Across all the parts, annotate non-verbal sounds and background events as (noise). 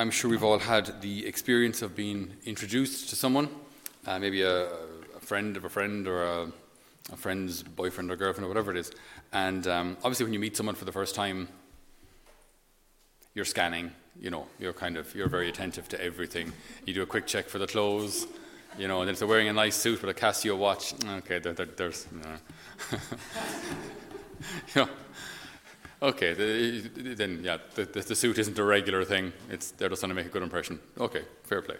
I'm sure we've all had the experience of being introduced to someone, uh, maybe a, a, friend of a friend or a, a, friend's boyfriend or girlfriend or whatever it is. And um, obviously, when you meet someone for the first time, you're scanning. You know, you're kind of you're very attentive to everything. You do a quick check for the clothes. You know, and if they're wearing a nice suit with a Casio watch, okay, there, there, there's. (laughs) You know. you know Okay, the, then yeah, the, the, suit isn't a regular thing. It's they're just trying to make a good impression. Okay, fair play.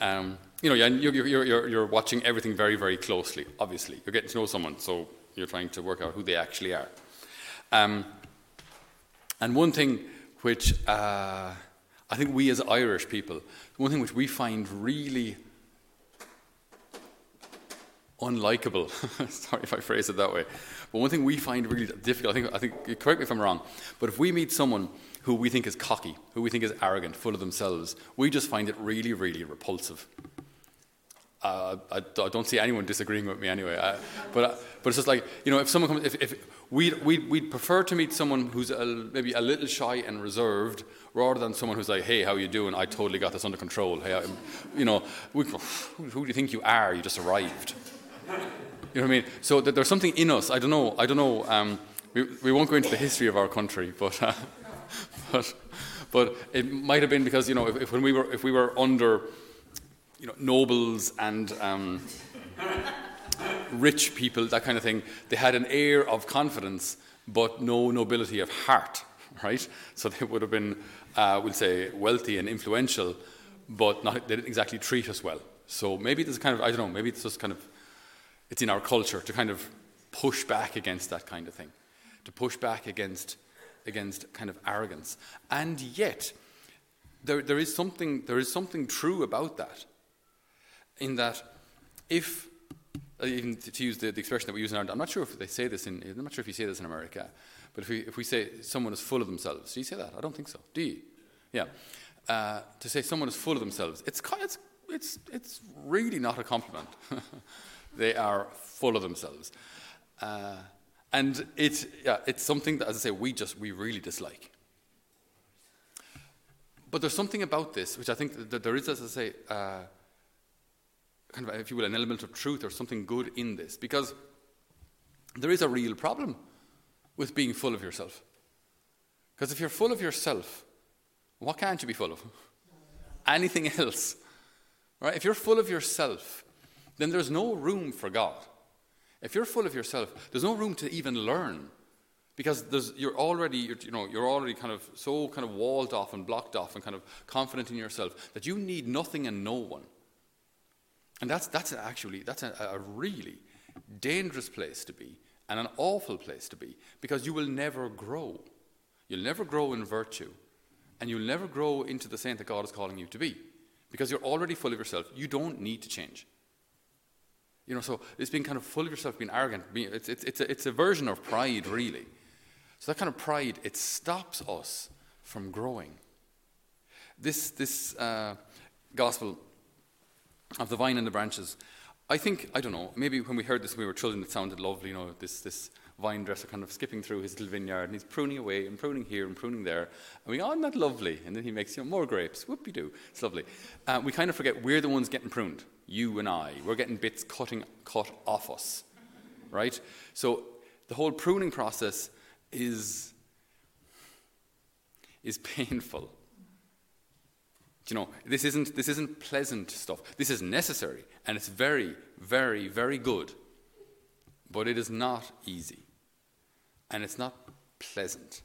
Um, you know, yeah, you're, you're, you're, you're watching everything very, very closely. Obviously, you're getting to know someone, so you're trying to work out who they actually are. Um, and one thing which uh, I think we as Irish people, one thing which we find really unlikable. (laughs) Sorry if I phrase it that way. But one thing we find really difficult, I think, I think, correct me if I'm wrong, but if we meet someone who we think is cocky, who we think is arrogant, full of themselves, we just find it really, really repulsive. Uh, I, I, don't see anyone disagreeing with me anyway. I, but, uh, but it's just like, you know, if someone comes, if, if we'd, we'd, we'd prefer to meet someone who's a, maybe a little shy and reserved rather than someone who's like, hey, how you doing? I totally got this under control. Hey, I'm, you know, we, who do you think you are? You just arrived. You know what I mean? So there's something in us. I don't know. I don't know. Um, we, we won't go into the history of our country, (laughs) but uh, but but it might have been because you know if, if, when we were if we were under you know nobles and um, rich people that kind of thing, they had an air of confidence but no nobility of heart, (laughs) right? So they would have been, uh, we'll say, wealthy and influential, but not, they didn't exactly treat us well. So maybe there's kind of I don't know. Maybe it's just kind of it's in our culture to kind of push back against that kind of thing, to push back against, against kind of arrogance. And yet, there, there, is something, there is something true about that, in that if, uh, even to use the, the, expression that we use in Ireland, I'm not sure if they say this in, I'm not sure if you say this in America, but if we, if we say someone is full of themselves, do you say that? I don't think so. Do you? Yeah. Uh, to say someone is full of themselves, it's, it's, it's, it's really not a compliment. (laughs) They are full of themselves. Uh, and it, yeah, it's something that, as I say, we just, we really dislike. But there's something about this which I think that there is, as I say, uh, kind of, if you will, an element of truth or something good in this. Because there is a real problem with being full of yourself. Because if you're full of yourself, what can't you be full of? (laughs) Anything else. Right? If you're full of yourself, then there's no room for God. If you're full of yourself, there's no room to even learn because you're already you're, you know you're already kind of so kind of walled off and blocked off and kind of confident in yourself that you need nothing and no one. And that's that's actually that's a, a really dangerous place to be and an awful place to be because you will never grow. You'll never grow in virtue, and you'll never grow into the saint that God is calling you to be because you're already full of yourself. You don't need to change. You know, so it's being kind of full of yourself, being arrogant. It's, it's, it's, a, it's a version of pride, really. So that kind of pride, it stops us from growing. This, this uh, gospel of the vine and the branches, I think, I don't know, maybe when we heard this when we were children, it sounded lovely, you know, this, this vine dresser kind of skipping through his little vineyard and he's pruning away and pruning here and pruning there. And we, oh, isn't that lovely? And then he makes you know, more grapes. Whoopie doo. It's lovely. Uh, we kind of forget we're the ones getting pruned you and I. We're getting bits cutting, cut off us, right? So the whole pruning process is, is painful. You know, this isn't, this isn't pleasant stuff. This is necessary, and it's very, very, very good. But it is not easy. And it's not pleasant.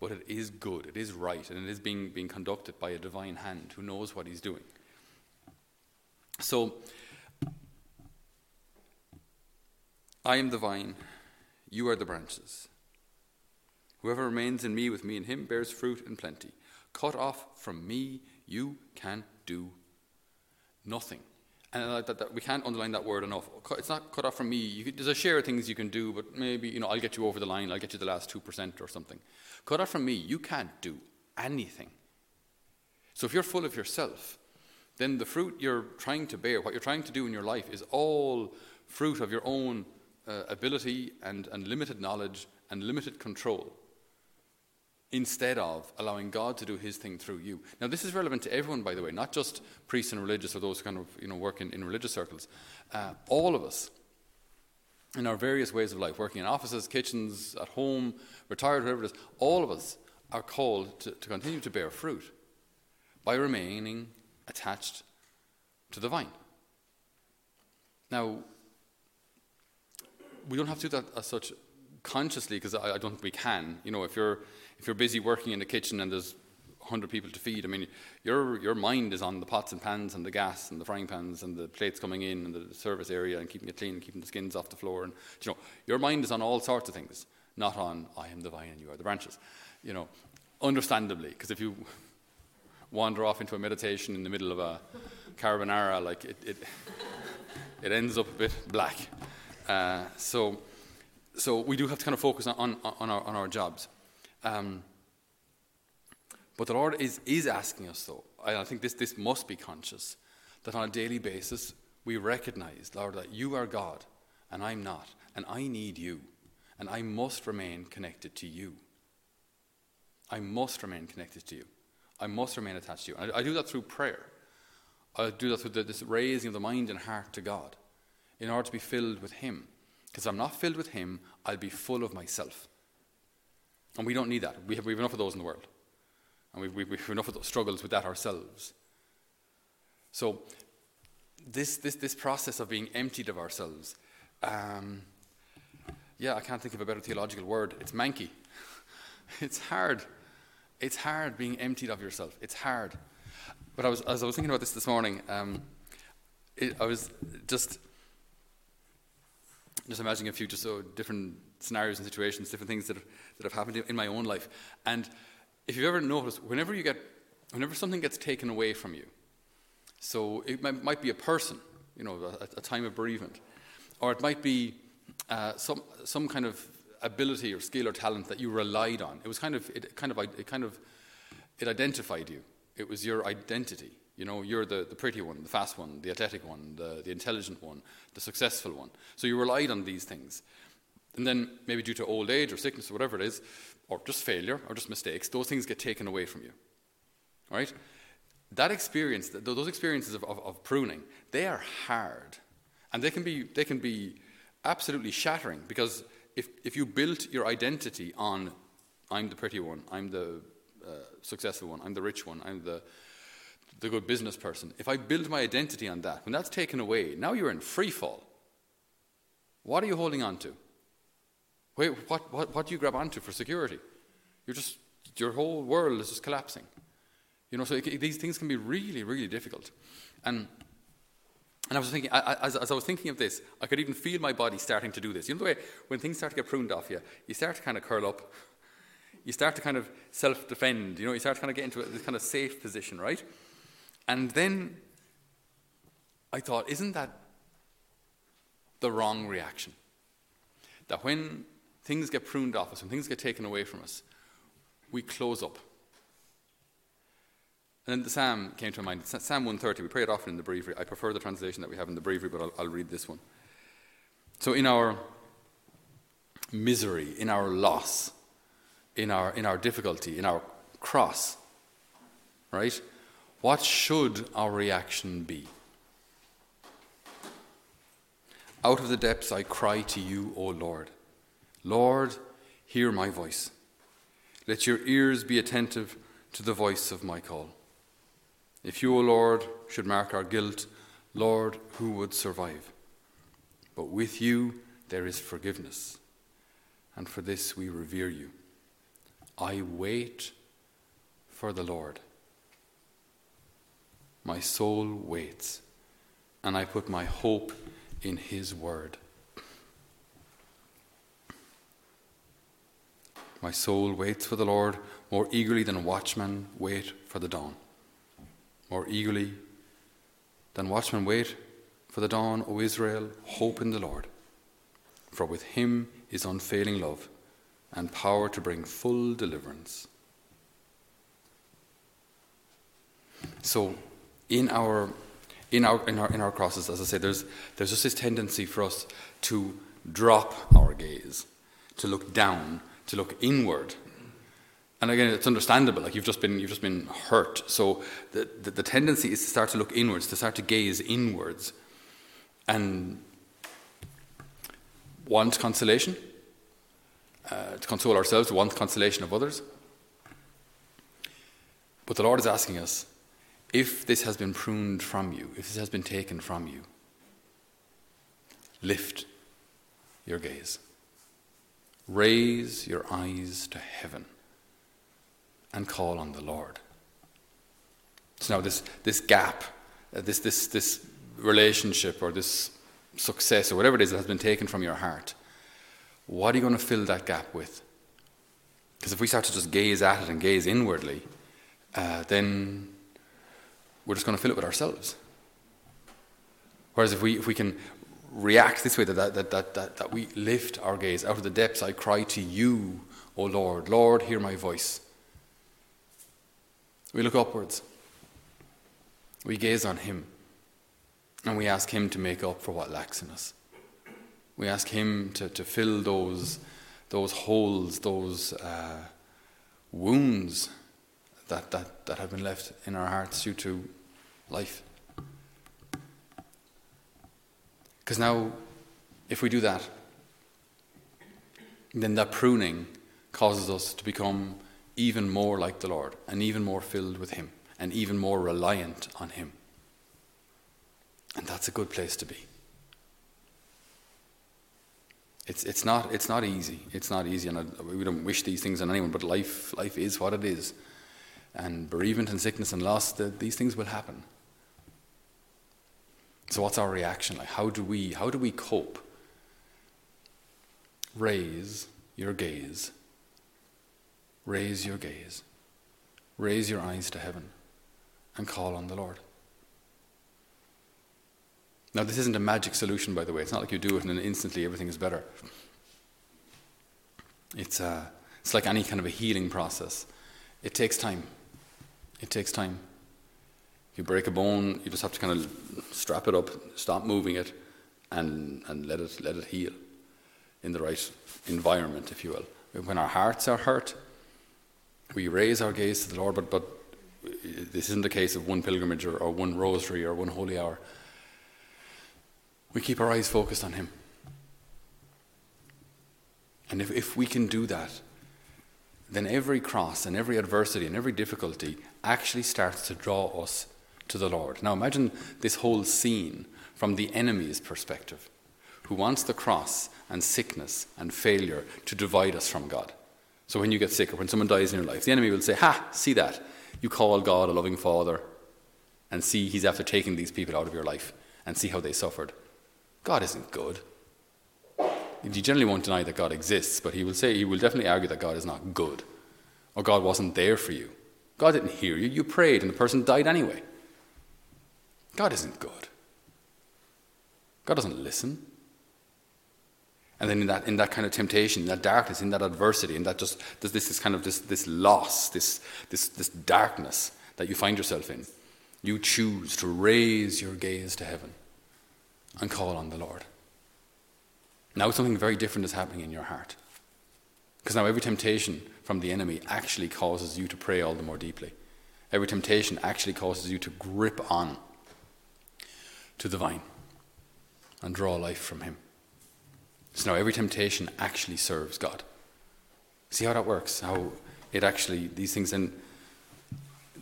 But it is good, it is right, and it is being, being conducted by a divine hand who knows what he's doing. So, I am the vine, you are the branches. Whoever remains in me with me in him bears fruit in plenty. Cut off from me, you can do nothing. And that, that, we can't underline that word enough. It's not cut off from me. Could, there's a share of things you can do, but maybe you know I'll get you over the line. I'll get you the last two percent or something. Cut off from me, you can't do anything. So if you're full of yourself, then the fruit you're trying to bear, what you're trying to do in your life, is all fruit of your own uh, ability and, and limited knowledge and limited control. Instead of allowing God to do his thing through you. Now, this is relevant to everyone, by the way, not just priests and religious or those who kind of you know, work in, in religious circles. Uh, all of us, in our various ways of life, working in offices, kitchens, at home, retired, whatever it is, all of us are called to, to continue to bear fruit by remaining attached to the vine. Now, we don't have to do that as such consciously because I, I, don't think we can. You know, if you're if you're busy working in the kitchen and there's 100 people to feed, I mean, your, your mind is on the pots and pans and the gas and the frying pans and the plates coming in and the service area and keeping it clean and keeping the skins off the floor. And, you know, your mind is on all sorts of things, not on, I am the vine and you are the branches. You know, understandably, because if you wander off into a meditation in the middle of a carbonara, like it, it, it ends up a bit black. Uh, so, so we do have to kind of focus on, on, on, our, on our jobs. Um, but the Lord is, is asking us, though, and I think this, this must be conscious, that on a daily basis we recognize, Lord, that you are God and I'm not, and I need you, and I must remain connected to you. I must remain connected to you. I must remain attached to you. And I, I do that through prayer. I do that through the, this raising of the mind and heart to God in order to be filled with Him. Because I'm not filled with Him, I'll be full of myself. And we don't need that. We have, we have enough of those in the world. And we, we, we have enough of those struggles with that ourselves. So, this, this, this process of being emptied of ourselves, um, yeah, I can't think of a better theological word. It's manky. (laughs) it's hard. It's hard being emptied of yourself. It's hard. But I was, as I was thinking about this this morning, um, it, I was just just imagining a few just so different scenarios and situations, different things that have, that have happened in my own life. And if you've ever noticed, whenever you get, whenever something gets taken away from you, so it might, might be a person, you know, a, a, time of bereavement, or it might be uh, some some kind of ability or skill or talent that you relied on. It was kind of it kind of it kind of it identified you. It was your identity. You know, you're the, the pretty one, the fast one, the athletic one, the, the intelligent one, the successful one. So you relied on these things. And then, maybe due to old age or sickness or whatever it is, or just failure or just mistakes, those things get taken away from you. Right? That experience, those experiences of, of, of pruning, they are hard. And they can be, they can be absolutely shattering because if, if you built your identity on, I'm the pretty one, I'm the uh, successful one, I'm the rich one, I'm the the good business person, if I build my identity on that, when that's taken away, now you're in free fall. What are you holding on to? Wait, what, what, what do you grab onto for security? You're just, your whole world is just collapsing. You know, so it, these things can be really, really difficult. And, and I was thinking, I, as, as I was thinking of this, I could even feel my body starting to do this. You know the way when things start to get pruned off you, you start to kind of curl up. You start to kind of self defend. You know, you start to kind of get into this kind of safe position, right? And then I thought, isn't that the wrong reaction? That when things get pruned off us, when things get taken away from us, we close up. And then the psalm came to mind. Psalm 130. We pray it often in the breviary. I prefer the translation that we have in the breviary, but I'll, I'll read this one. So, in our misery, in our loss, in our, in our difficulty, in our cross, right? What should our reaction be? Out of the depths I cry to you, O Lord. Lord, hear my voice. Let your ears be attentive to the voice of my call. If you, O Lord, should mark our guilt, Lord, who would survive? But with you there is forgiveness, and for this we revere you. I wait for the Lord. My soul waits, and I put my hope in His word. My soul waits for the Lord more eagerly than watchmen wait for the dawn. More eagerly than watchmen wait for the dawn, O Israel, hope in the Lord. For with him is unfailing love and power to bring full deliverance. So, in our in our in our in our crosses, as I say, there's there's just this tendency for us to drop our gaze, to look down, to look inward, And again, it's understandable. Like you've just been, you've just been hurt. So the, the, the tendency is to start to look inwards, to start to gaze inwards, and want consolation, uh, to console ourselves, to want consolation of others. But the Lord is asking us if this has been pruned from you, if this has been taken from you, lift your gaze. Raise your eyes to heaven and call on the Lord. So now this, this gap, uh, this, this, this relationship or this success or whatever it is that has been taken from your heart, what are you going to fill that gap with? Because if we start to just gaze at it and gaze inwardly, uh, then we're just going to fill it with ourselves. Whereas if we, if we can react this way, that, that, that, that, that we lift our gaze out of the depths, I cry to you, O Lord. Lord, hear my voice. We look upwards. We gaze on Him. And we ask Him to make up for what lacks in us. We ask Him to, to fill those, those holes, those uh, wounds that, that, that have been left in our hearts due to life. Because now, if we do that, then that pruning causes us to become even more like the Lord and even more filled with Him and even more reliant on Him. And that's a good place to be. It's, it's, not, it's not easy. It's not easy, and I, we don't wish these things on anyone, but life, life is what it is. And bereavement and sickness and loss, the, these things will happen. So what's our reaction like? How do we how do we cope? Raise your gaze. Raise your gaze. Raise your eyes to heaven and call on the Lord. Now, this isn't a magic solution, by the way. It's not like you do it and then instantly everything is better. It's, uh, it's like any kind of a healing process. It takes time. It takes time you break a bone, you just have to kind of strap it up, stop moving it, and, and let, it, let it heal in the right environment, if you will. When our hearts are hurt, we raise our gaze to the Lord, but, but this isn't a case of one pilgrimage or, or one rosary or one holy hour. We keep our eyes focused on Him. And if, if we can do that, then every cross and every adversity and every difficulty actually starts to draw us to the Lord. Now imagine this whole scene from the enemy's perspective, who wants the cross and sickness and failure to divide us from God. So when you get sick or when someone dies in your life, the enemy will say, Ha, see that. You call God a loving father and see he's after taking these people out of your life and see how they suffered. God isn't good. He generally won't deny that God exists, but he will say, he will definitely argue that God is not good or God wasn't there for you. God didn't hear you. You prayed and the person died anyway. God isn't good. God doesn't listen. And then in that, in that kind of temptation, in that darkness, in that adversity, in that just this, this kind of this, this loss, this, this, this darkness that you find yourself in, you choose to raise your gaze to heaven and call on the Lord. Now something very different is happening in your heart. Because now every temptation from the enemy actually causes you to pray all the more deeply. Every temptation actually causes you to grip on to the vine and draw life from Him. So now every temptation actually serves God. See how that works? How it actually, these things, and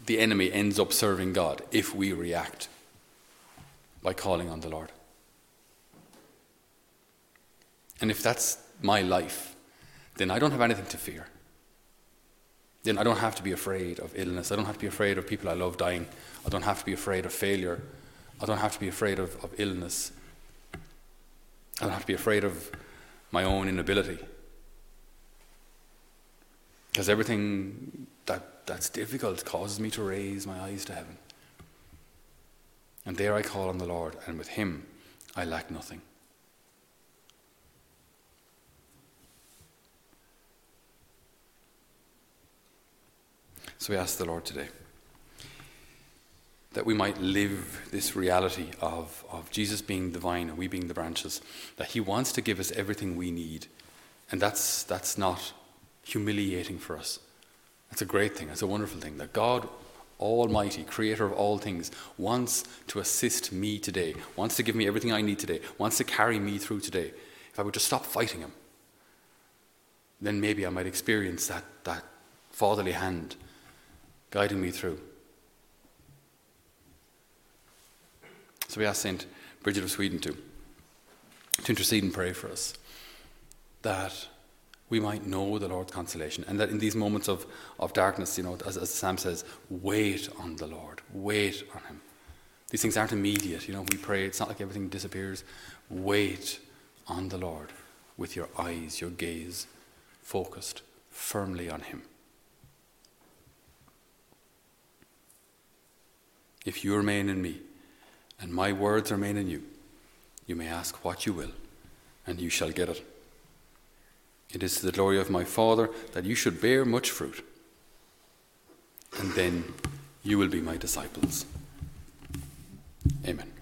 the enemy ends up serving God if we react by calling on the Lord. And if that's my life, then I don't have anything to fear. Then I don't have to be afraid of illness. I don't have to be afraid of people I love dying. I don't have to be afraid of failure I don't have to be afraid of, of illness. I don't have to be afraid of my own inability. Because everything that, that's difficult causes me to raise my eyes to heaven. And there I call on the Lord, and with Him I lack nothing. So we ask the Lord today that we might live this reality of, of Jesus being the vine and we being the branches, that He wants to give us everything we need. And that's, that's not humiliating for us. It's a great thing, it's a wonderful thing that God Almighty, creator of all things, wants to assist me today, wants to give me everything I need today, wants to carry me through today. If I would just stop fighting Him, then maybe I might experience that, that fatherly hand guiding me through. So we ask St. Bridget of Sweden to, to intercede and pray for us that we might know the Lord's consolation and that in these moments of, of darkness, you know, as, as Psalm says, wait on the Lord, wait on Him. These things aren't immediate, you know, we pray, it's not like everything disappears. Wait on the Lord with your eyes, your gaze focused firmly on Him. If you remain in me, and my words remain in you, you may ask what you will, and you shall get it. It is to the glory of my Father that you should bear much fruit, and then you will be my disciples. Amen.